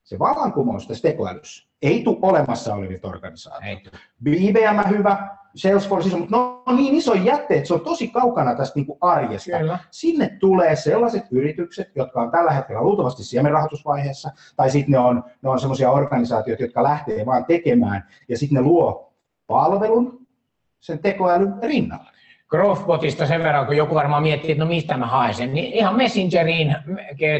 se vallankumous tässä tekoälyssä ei tule olemassa olevia organisaatioita. IBM hyvä, Salesforce mutta ne on niin iso jätte, että se on tosi kaukana tästä niin kuin arjesta. Kyllä. Sinne tulee sellaiset yritykset, jotka on tällä hetkellä luultavasti siemenrahoitusvaiheessa, tai sitten ne on, ne on sellaisia organisaatioita, jotka lähtee vaan tekemään, ja sitten ne luo palvelun, sen tekoälyn rinnalla. Growthbotista sen verran, kun joku varmaan miettii, että no mistä mä haen sen, niin ihan Messengeriin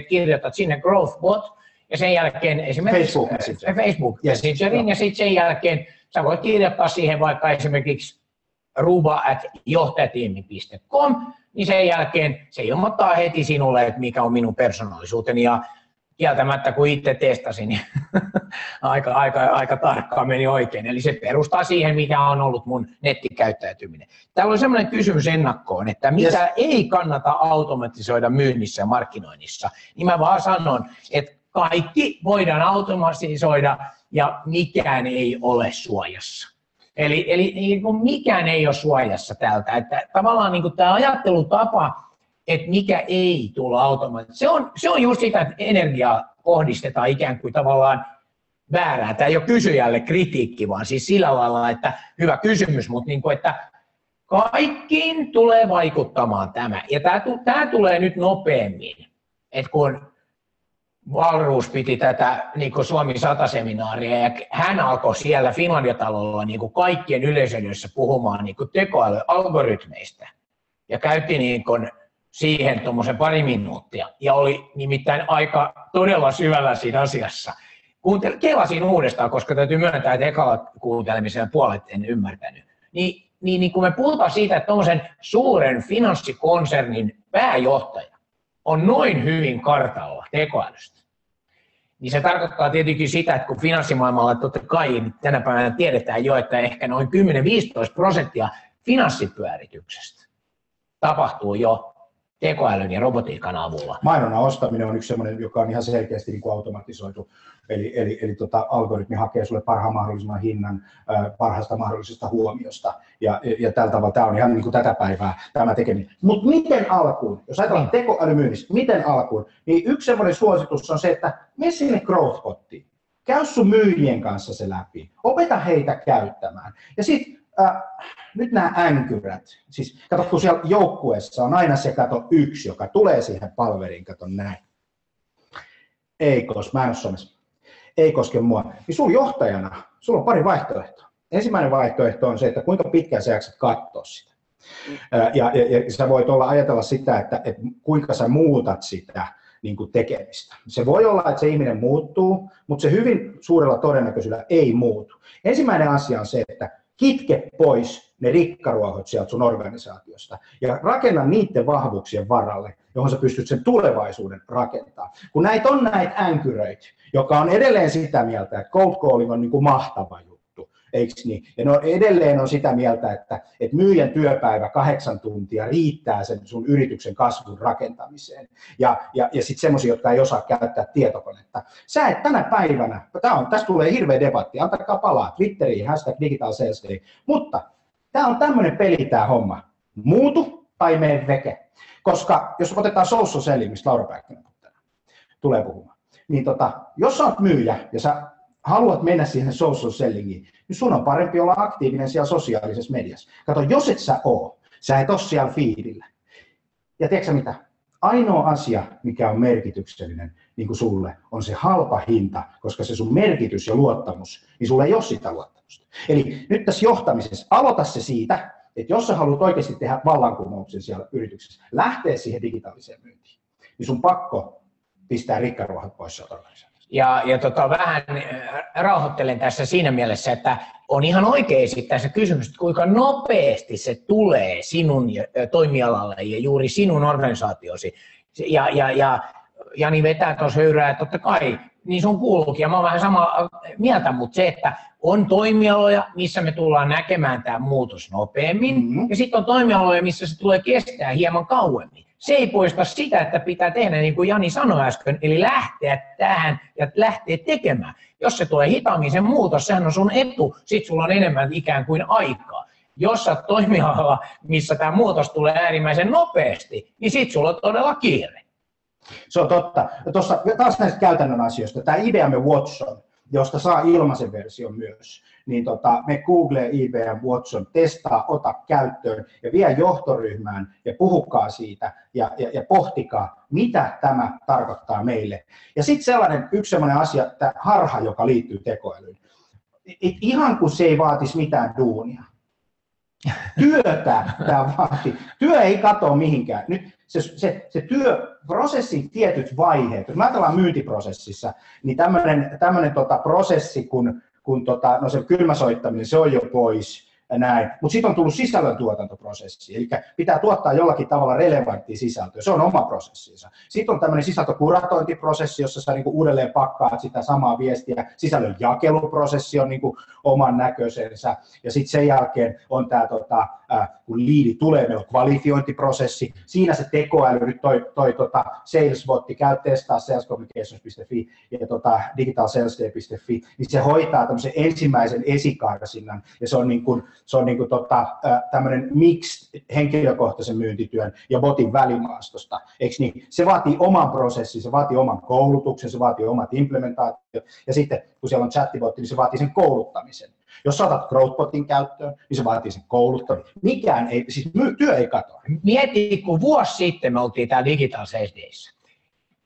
kirjoitat sinne Growthbot, ja sen jälkeen esimerkiksi Facebook, Messenger. Facebook yes. Messengeriin, ja sitten sen jälkeen sä voit kirjoittaa siihen vaikka esimerkiksi ruba.johtajatiimi.com, niin sen jälkeen se ilmoittaa heti sinulle, että mikä on minun persoonallisuuteni. Ja kieltämättä kun itse testasin, niin aika, aika, aika tarkkaan meni oikein. Eli se perustaa siihen, mikä on ollut mun nettikäyttäytyminen. Täällä on sellainen kysymys ennakkoon, että mitä yes. ei kannata automatisoida myynnissä ja markkinoinnissa. Niin mä vaan sanon, että kaikki voidaan automatisoida ja mikään ei ole suojassa. Eli, eli niin kuin mikään ei ole suojassa tältä. Että tavallaan niin kuin tämä ajattelutapa, että mikä ei tule automaattisesti. Se on, se on just sitä, että energiaa kohdistetaan ikään kuin tavallaan väärää. Tämä ei ole kysyjälle kritiikki, vaan siis sillä lailla, että hyvä kysymys, mutta niin kuin, että kaikkiin tulee vaikuttamaan tämä. Ja tämä, tämä tulee nyt nopeammin. Että kun Valruus piti tätä niin kuin Suomi 100-seminaaria ja hän alkoi siellä Finlandia-talolla niin kuin kaikkien yleisössä puhumaan niin kuin tekoälyalgoritmeista. Ja käytti niin kuin siihen tuommoisen pari minuuttia ja oli nimittäin aika todella syvällä siinä asiassa. Kuuntel- kelasin uudestaan, koska täytyy myöntää, että ekalla kuuntelemisen puolet en ymmärtänyt. Niin, niin, niin kun me puhutaan siitä, että tuommoisen suuren finanssikonsernin pääjohtaja on noin hyvin kartalla tekoälystä, niin se tarkoittaa tietenkin sitä, että kun finanssimaailmalla totta kai tänä päivänä tiedetään jo, että ehkä noin 10-15 prosenttia finanssipyörityksestä tapahtuu jo tekoälyn ja robotiikan avulla. Mainonnan ostaminen on yksi sellainen, joka on ihan selkeästi niin kuin automatisoitu. Eli, eli, eli tota, algoritmi hakee sinulle parhaan mahdollisimman hinnan äh, parhaasta mahdollisesta huomiosta. Ja, ja, tällä tavalla tämä on ihan niin kuin tätä päivää tämä tekeminen. Mutta miten alkuun, jos ajatellaan niin. tekoälymyynnistä, miten alkuun, niin yksi sellainen suositus on se, että mene sinne growth Käy sun myyjien kanssa se läpi. Opeta heitä käyttämään. Ja sitten äh, nyt nämä änkyrät, siis kato kun siellä joukkueessa on aina se kato yksi, joka tulee siihen palveriin, kato näin. Ei koske, mä en ole. Ei koske mua. Niin sun johtajana, sulla on pari vaihtoehtoa. Ensimmäinen vaihtoehto on se, että kuinka pitkään sä jaksat katsoa sitä. Ja, ja, ja sä voit olla ajatella sitä, että, että kuinka sä muutat sitä niin kuin tekemistä. Se voi olla, että se ihminen muuttuu, mutta se hyvin suurella todennäköisyydellä ei muutu. Ensimmäinen asia on se, että kitke pois ne rikkaruohot sieltä sun organisaatiosta ja rakenna niiden vahvuuksien varalle, johon sä pystyt sen tulevaisuuden rakentamaan. Kun näitä on näitä änkyröitä, joka on edelleen sitä mieltä, että cold calling on niin kuin mahtava juttu, eikö niin? Ja no edelleen on sitä mieltä, että, että myyjän työpäivä kahdeksan tuntia riittää sen sun yrityksen kasvun rakentamiseen. Ja, ja, ja sitten semmoisia, jotka ei osaa käyttää tietokonetta. Sä et tänä päivänä, tää on, tästä tulee hirveä debatti, antakaa palaa Twitteriin, hashtag digital sales day. Mutta tämä on tämmöinen peli tämä homma. Muutu tai mene veke. Koska jos otetaan social selling, mistä Laura Päikkönen tulee puhumaan, niin tota, jos sä oot myyjä ja sä haluat mennä siihen social sellingiin, niin sun on parempi olla aktiivinen siellä sosiaalisessa mediassa. Kato, jos et sä oo, sä et ole siellä fiilillä. Ja tiedätkö mitä? Ainoa asia, mikä on merkityksellinen niin kuin sulle, on se halpa hinta, koska se sun merkitys ja luottamus, niin sulle ei ole sitä luottamusta. Eli nyt tässä johtamisessa, aloita se siitä, että jos sä haluat oikeasti tehdä vallankumouksen siellä yrityksessä, lähteä siihen digitaaliseen myyntiin, niin sun pakko pistää rikkaruohat pois sieltä ja, ja tota, vähän äh, rauhoittelen tässä siinä mielessä, että on ihan oikein esittää se kysymys, että kuinka nopeasti se tulee sinun toimialalle ja juuri sinun organisaatiosi. Ja, ja, ja Jani vetää tuossa höyrää, että totta kai, niin sun kuuluukin, ja mä oon vähän samaa mieltä, mutta se, että on toimialoja, missä me tullaan näkemään tämä muutos nopeammin, mm-hmm. ja sitten on toimialoja, missä se tulee kestää hieman kauemmin se ei poista sitä, että pitää tehdä niin kuin Jani sanoi äsken, eli lähteä tähän ja lähteä tekemään. Jos se tulee hitaammin sen muutos, sehän on sun etu, sit sulla on enemmän ikään kuin aikaa. Jos sä toimialalla, missä tämä muutos tulee äärimmäisen nopeasti, niin sit sulla on todella kiire. Se on totta. Tuossa taas näistä käytännön asioista, tämä IBM Watson, josta saa ilmaisen version myös, niin tota, me Google, IBM, Watson, testaa, ota käyttöön ja vie johtoryhmään ja puhukaa siitä ja, ja, ja pohtikaa, mitä tämä tarkoittaa meille. Ja sitten sellainen yksi sellainen asia, tämä harha, joka liittyy tekoälyyn. Et ihan kuin se ei vaatisi mitään duunia. Työtä tämä vaatii. Työ ei katoa mihinkään. Nyt se, se, se työprosessin tietyt vaiheet, jos me ajatellaan myyntiprosessissa, niin tämmöinen tota prosessi, kun, kun tota, no se kylmäsoittaminen, se on jo pois, ja näin. Mutta sitten on tullut sisällöntuotantoprosessi, eli pitää tuottaa jollakin tavalla relevanttia sisältöä. Se on oma prosessinsa. Sitten on tämmöinen sisältökuratointiprosessi, jossa sä niinku uudelleen pakkaat sitä samaa viestiä. Sisällön jakeluprosessi on niinku oman näköisensä. Ja sitten sen jälkeen on tämä, tota, kun liidi tulee, meillä on kvalifiointiprosessi. Siinä se tekoäly, nyt toi, toi tota salesbotti, käy testaa salescommunications.fi ja tota digitalsalesday.fi, niin se hoitaa tämmöisen ensimmäisen esikarsinnan. Ja se on niin kuin, se on niin kuin tota, tämmöinen mix henkilökohtaisen myyntityön ja botin välimaastosta. Eikö niin? Se vaatii oman prosessin, se vaatii oman koulutuksen, se vaatii omat implementaatiot. Ja sitten kun siellä on chattibotti, niin se vaatii sen kouluttamisen. Jos saatat Growthbotin käyttöön, niin se vaatii sen kouluttamisen. Mikään ei, siis työ ei katoa. Mieti, kun vuosi sitten me oltiin täällä Digital Days.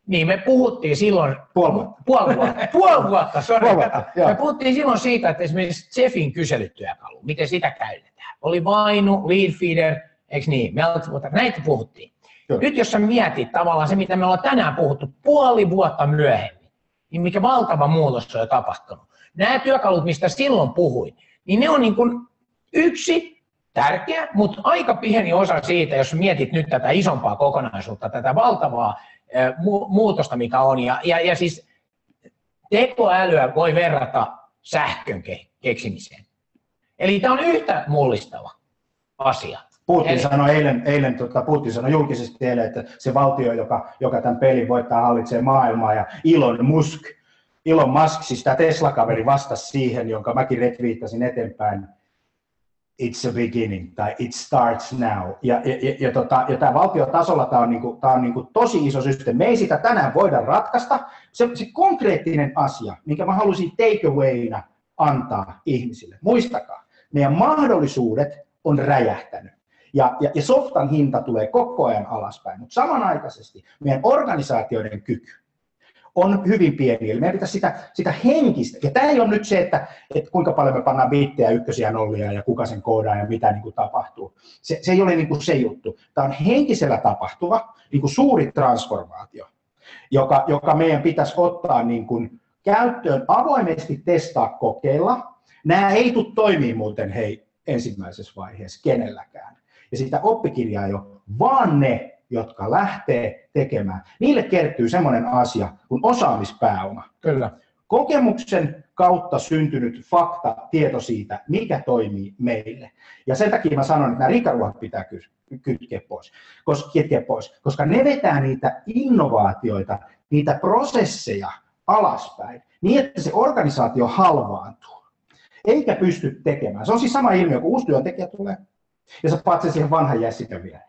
Niin me puhuttiin silloin... Puoli vuotta. Puoli vuotta, puoli vuotta, sorry, puoli vuotta Me puhuttiin silloin siitä, että esimerkiksi Jeffin kyselytyökalu, miten sitä käytetään. Oli vainu, lead feeder, eikö niin? Me näitä puhuttiin. Joo. Nyt jos sä mietit tavallaan se, mitä me ollaan tänään puhuttu puoli vuotta myöhemmin, niin mikä valtava muutos on jo tapahtunut. Nämä työkalut, mistä silloin puhuin, niin ne on niin kuin yksi tärkeä, mutta aika pieni osa siitä, jos mietit nyt tätä isompaa kokonaisuutta, tätä valtavaa muutosta, mikä on. Ja, ja, ja siis tekoälyä voi verrata sähkön keksimiseen. Eli tämä on yhtä mullistava asia. Putin Eli... sanoi eilen, eilen tota, Putin sanoi julkisesti eilen, että se valtio, joka, joka tämän pelin voittaa, hallitsee maailmaa, ja Elon Musk, Elon Musk, siis tämä Tesla-kaveri vastasi siihen, jonka mäkin retviittasin eteenpäin, it's a beginning tai it starts now. Ja, ja, ja, ja, tota, ja tämä valtiotasolla tämä on, niinku, tää on niinku tosi iso systeemi. Me ei sitä tänään voida ratkaista. Se, se konkreettinen asia, minkä mä haluaisin take awayna antaa ihmisille. Muistakaa, meidän mahdollisuudet on räjähtänyt. Ja, ja, ja softan hinta tulee koko ajan alaspäin, mutta samanaikaisesti meidän organisaatioiden kyky on hyvin pieni. Eli meidän pitäisi sitä, sitä henkistä, ja tämä ei ole nyt se, että, että kuinka paljon me pannaan bittejä, ykkösiä, nollia ja kuka sen koodaa ja mitä niin kuin tapahtuu. Se, se ei ole niin kuin se juttu. Tämä on henkisellä tapahtuva niin kuin suuri transformaatio, joka, joka meidän pitäisi ottaa niin kuin käyttöön, avoimesti testaa, kokeilla. Nämä ei tule toimii muuten hei ensimmäisessä vaiheessa kenelläkään. Ja sitä oppikirjaa jo, vaan ne jotka lähtee tekemään, niille kertyy semmoinen asia kuin osaamispääoma. Kyllä. Kokemuksen kautta syntynyt fakta, tieto siitä, mikä toimii meille. Ja sen takia mä sanon, että nämä rikaruohat pitää kytkeä pois, koska, pois, koska ne vetää niitä innovaatioita, niitä prosesseja alaspäin, niin että se organisaatio halvaantuu, eikä pysty tekemään. Se on siis sama ilmiö, kun uusi työntekijä tulee, ja sä paat sen siihen vanhan jässikän viereen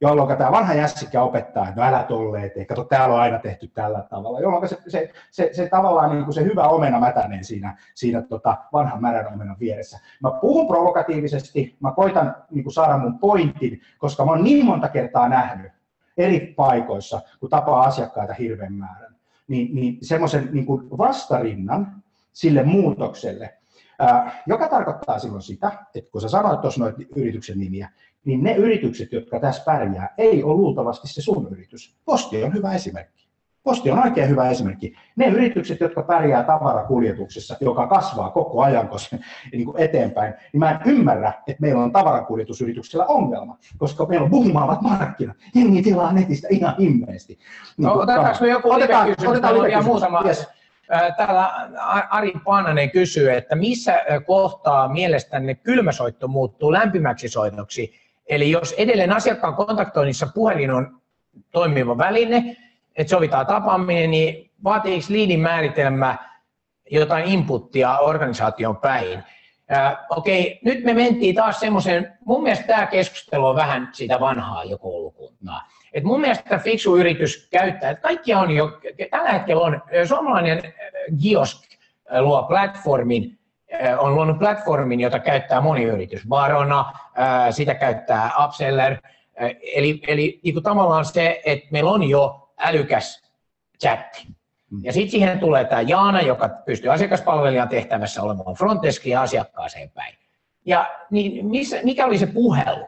jolloin tämä vanha jässikkä opettaa, että no älä tolleet, kato täällä on aina tehty tällä tavalla, jolloin se, se, se, se tavallaan niin kuin se hyvä omena mätäneen siinä, siinä tota vanhan märän omenan vieressä. Mä puhun provokatiivisesti, mä koitan niin kuin saada mun pointin, koska mä oon niin monta kertaa nähnyt eri paikoissa, kun tapaa asiakkaita hirveän määrän, niin, niin semmoisen niin kuin vastarinnan sille muutokselle, joka tarkoittaa silloin sitä, että kun sä sanoit tuossa noita yrityksen nimiä, niin ne yritykset, jotka tässä pärjää, ei ole luultavasti se sun yritys. Posti on hyvä esimerkki. Posti on oikein hyvä esimerkki. Ne yritykset, jotka pärjää tavarakuljetuksessa, joka kasvaa koko ajan koska, niin kuin eteenpäin, niin mä en ymmärrä, että meillä on tavarakuljetusyrityksellä ongelma, koska meillä on buumaavat markkinat. Jengi tilaa netistä ihan himmeesti. Niin no, otetaanko me joku otetaan? Otetaan live muutama. Yes. Täällä Ari Paananen kysyy, että missä kohtaa mielestänne kylmäsoitto muuttuu lämpimäksi soitoksi Eli jos edelleen asiakkaan kontaktoinnissa puhelin on toimiva väline, että sovitaan tapaaminen, niin vaatiiko liidin määritelmä jotain inputtia organisaation päin? Äh, okei, nyt me mentiin taas semmoisen, mun mielestä tämä keskustelu on vähän sitä vanhaa jo koulukuntaa. Et mun mielestä fiksu yritys käyttää, että kaikki on jo, tällä hetkellä on suomalainen Giosk luo platformin, on luonut platformin, jota käyttää moni yritys. Barona, sitä käyttää Upseller. Eli, eli niin kuin tavallaan se, että meillä on jo älykäs chatti. Mm. Ja sitten siihen tulee tämä Jaana, joka pystyy asiakaspalvelijan tehtävässä olemaan frontdeskiin ja asiakkaaseen päin. Ja niin missä, mikä oli se puhelu?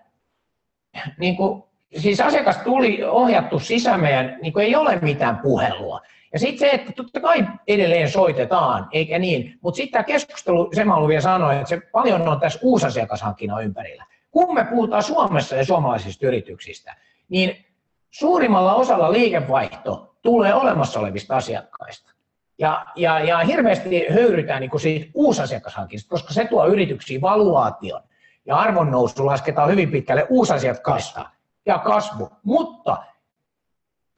Niin kuin, siis asiakas tuli ohjattu sisämeen, niin kuin ei ole mitään puhelua. Ja sitten se, että totta kai edelleen soitetaan, eikä niin, mutta sitten tämä keskustelu, se mä haluan vielä sanoa, että se paljon on tässä uusasiakashankinnan ympärillä. Kun me puhutaan Suomessa ja suomalaisista yrityksistä, niin suurimmalla osalla liikevaihto tulee olemassa olevista asiakkaista. Ja, ja, ja hirveästi höyrytään niin siitä uusasiakashankinnasta, koska se tuo yrityksiin valuaation. Ja arvonnousu lasketaan hyvin pitkälle uusasiakkaista ja kasvu. Mutta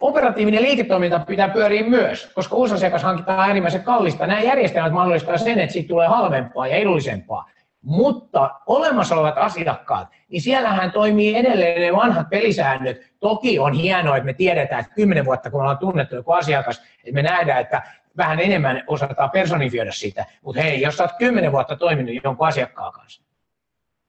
operatiivinen liiketoiminta pitää pyöriä myös, koska uusasiakashankinta on äärimmäisen kallista. Nämä järjestelmät mahdollistavat sen, että siitä tulee halvempaa ja edullisempaa. Mutta olemassa olevat asiakkaat, niin siellähän toimii edelleen ne vanhat pelisäännöt. Toki on hienoa, että me tiedetään, että kymmenen vuotta kun ollaan tunnettu joku asiakas, että me nähdään, että vähän enemmän osataan personifioida sitä. Mutta hei, jos olet kymmenen vuotta toiminut jonkun asiakkaan kanssa,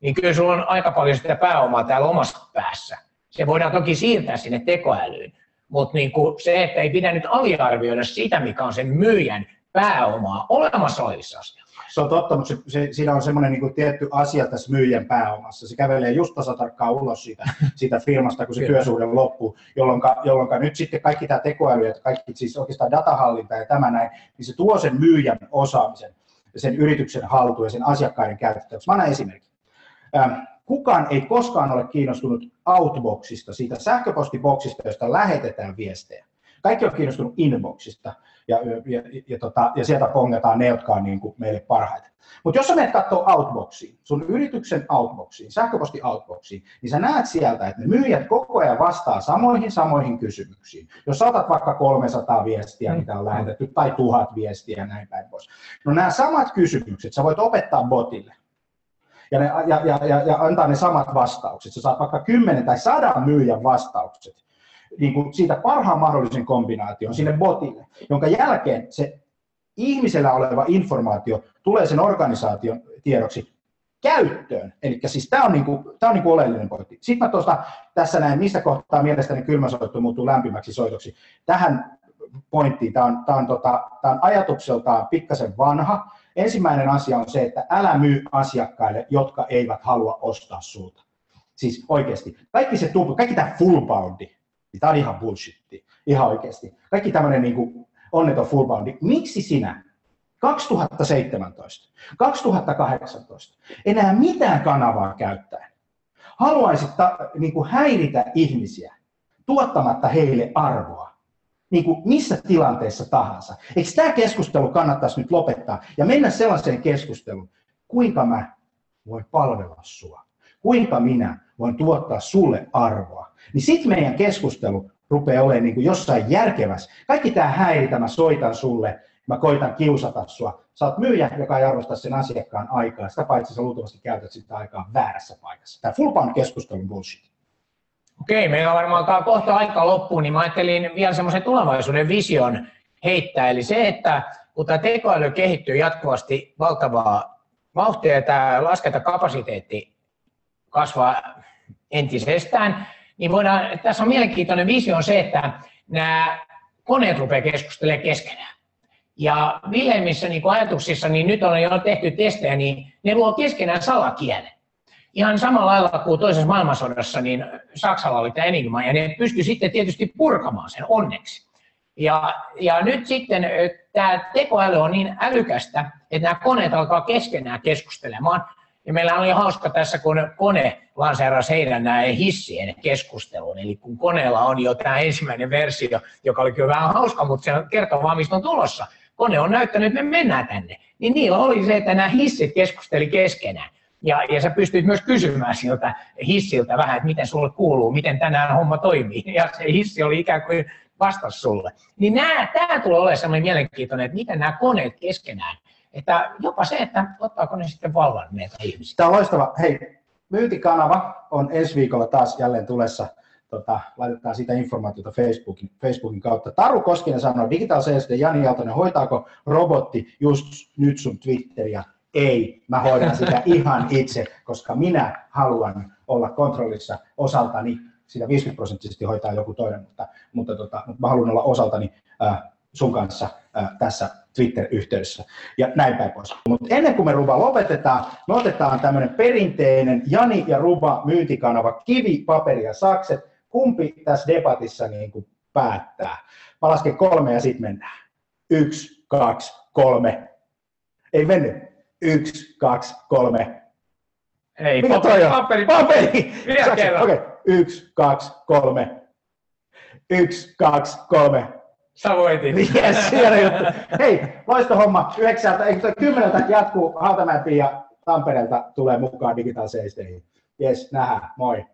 niin kyllä sulla on aika paljon sitä pääomaa täällä omassa päässä. Se voidaan toki siirtää sinne tekoälyyn, mutta niin kuin se, että ei pidä nyt aliarvioida sitä, mikä on sen myyjän pääomaa olemassa olevissa asioissa. Se on totta, mutta se, se, siinä on semmoinen niin tietty asia tässä myyjän pääomassa. Se kävelee just tasatarkkaan ulos siitä, siitä firmasta, kun se työsuhde loppuu, jolloin, jolloin nyt sitten kaikki tämä tekoäly ja kaikki siis oikeastaan datahallinta ja tämä näin, niin se tuo sen myyjän osaamisen, sen yrityksen haltuun ja sen asiakkaiden käytettäväksi. Mä annan esimerkki. Ähm, kukaan ei koskaan ole kiinnostunut Outboxista, siitä sähköpostiboksista, josta lähetetään viestejä. Kaikki on kiinnostunut inboxista ja, ja, ja, tota, ja sieltä pongataan ne, jotka on niin kuin meille parhaita. Mutta jos sä menet katsoa Outboxiin, sun yrityksen Outboxiin, sähköposti Outboxiin, niin sä näet sieltä, että ne myyjät koko ajan vastaa samoihin samoihin kysymyksiin. Jos saatat vaikka 300 viestiä, mitä on lähetetty, tai tuhat viestiä ja näin päin pois. No nämä samat kysymykset sä voit opettaa botille ja, ne, ja, ja, ja, ja antaa ne samat vastaukset. Sä saat vaikka 10 tai 100 myyjän vastaukset niin kuin siitä parhaan mahdollisen kombinaation sinne botille, jonka jälkeen se ihmisellä oleva informaatio tulee sen organisaation tiedoksi käyttöön. Eli siis tämä on, niinku, tää on niinku oleellinen pointti. Sitten mä tuosta tässä näin, missä kohtaa mielestäni kylmäsoitto muuttuu lämpimäksi soitoksi. Tähän pointtiin, tämä on, tää on, tota, tää on ajatukseltaan pikkasen vanha, Ensimmäinen asia on se, että älä myy asiakkaille, jotka eivät halua ostaa sulta. Siis oikeasti. Kaikki se tupla, kaikki tämä full boundi, niin tämä on ihan bullshitti. Ihan oikeasti. Kaikki tämmöinen niin onneton full boundi. Miksi sinä 2017, 2018 enää mitään kanavaa käyttää? Haluaisit ta, niin häiritä ihmisiä tuottamatta heille arvoa niin kuin missä tilanteessa tahansa. Eikö tämä keskustelu kannattaisi nyt lopettaa ja mennä sellaiseen keskusteluun, kuinka mä voin palvella sua, kuinka minä voin tuottaa sulle arvoa. Niin sitten meidän keskustelu rupeaa olemaan niin kuin jossain järkevässä. Kaikki tämä häiritä, mä soitan sulle, mä koitan kiusata sua. Sä oot myyjä, joka ei arvosta sen asiakkaan aikaa. Sitä paitsi sä luultavasti käytät sitä aikaa väärässä paikassa. Tämä full keskustelun bullshit. Okei, meillä varmaan kohta aika loppuun, niin mä ajattelin vielä semmoisen tulevaisuuden vision heittää. Eli se, että kun tämä tekoäly kehittyy jatkuvasti valtavaa vauhtia ja tämä laskentakapasiteetti kasvaa entisestään, niin voidaan, tässä on mielenkiintoinen visio on se, että nämä koneet rupeaa keskustelemaan keskenään. Ja Wilhelmissä niin ajatuksissa, niin nyt on jo tehty testejä, niin ne luo keskenään salakielen ihan samalla lailla kuin toisessa maailmansodassa, niin Saksalla oli tämä enigma, ja ne pystyi sitten tietysti purkamaan sen onneksi. Ja, ja nyt sitten tämä tekoäly on niin älykästä, että nämä koneet alkaa keskenään keskustelemaan. Ja meillä oli hauska tässä, kun kone lanseerasi heidän nämä hissien keskusteluun. Eli kun koneella on jo tämä ensimmäinen versio, joka oli kyllä vähän hauska, mutta se kertoo vaan, mistä on tulossa. Kone on näyttänyt, että me mennään tänne. Niin niillä oli se, että nämä hissit keskusteli keskenään. Ja, ja sä pystyt myös kysymään siltä hissiltä vähän, että miten sulle kuuluu, miten tänään homma toimii. Ja se hissi oli ikään kuin vastas sulle. Niin tämä tulee olemaan sellainen mielenkiintoinen, että miten nämä koneet keskenään, että jopa se, että ottaako ne sitten vallan meitä ihmisiä. Tämä on loistava. Hei, myyntikanava on ensi viikolla taas jälleen tulessa. Tota, laitetaan sitä informaatiota Facebookin, Facebookin kautta. Taru Koskinen sanoi, Digital Sales Jani Jaltonen, hoitaako robotti just nyt sun Twitteriä? Ei, mä hoidan sitä ihan itse, koska minä haluan olla kontrollissa osaltani, sitä 50 prosenttisesti hoitaa joku toinen, mutta, mutta, tota, mutta mä haluan olla osaltani äh, sun kanssa äh, tässä Twitter-yhteydessä ja näin päin pois. Mutta ennen kuin me Ruba lopetetaan, me otetaan tämmöinen perinteinen Jani ja Ruba myyntikanava Kivi, paperi ja sakset. kumpi tässä debatissa niin kuin päättää. Mä lasken kolme ja sitten mennään. Yksi, kaksi, kolme. Ei mennyt. Yksi, kaksi, kolme. Ei, Mikä paperi, toi on? paperi, Paperi! Vielä kerran. Okei, yksi, kaksi, kolme. Yksi, kaksi, kolme. Sä voitit. Yes, hieno juttu. Hei, loista homma. Yhdeksältä, eikö kymmeneltä jatkuu Hautamäen Pia Tampereelta tulee mukaan digitaaliseen Yes, nähdään. Moi.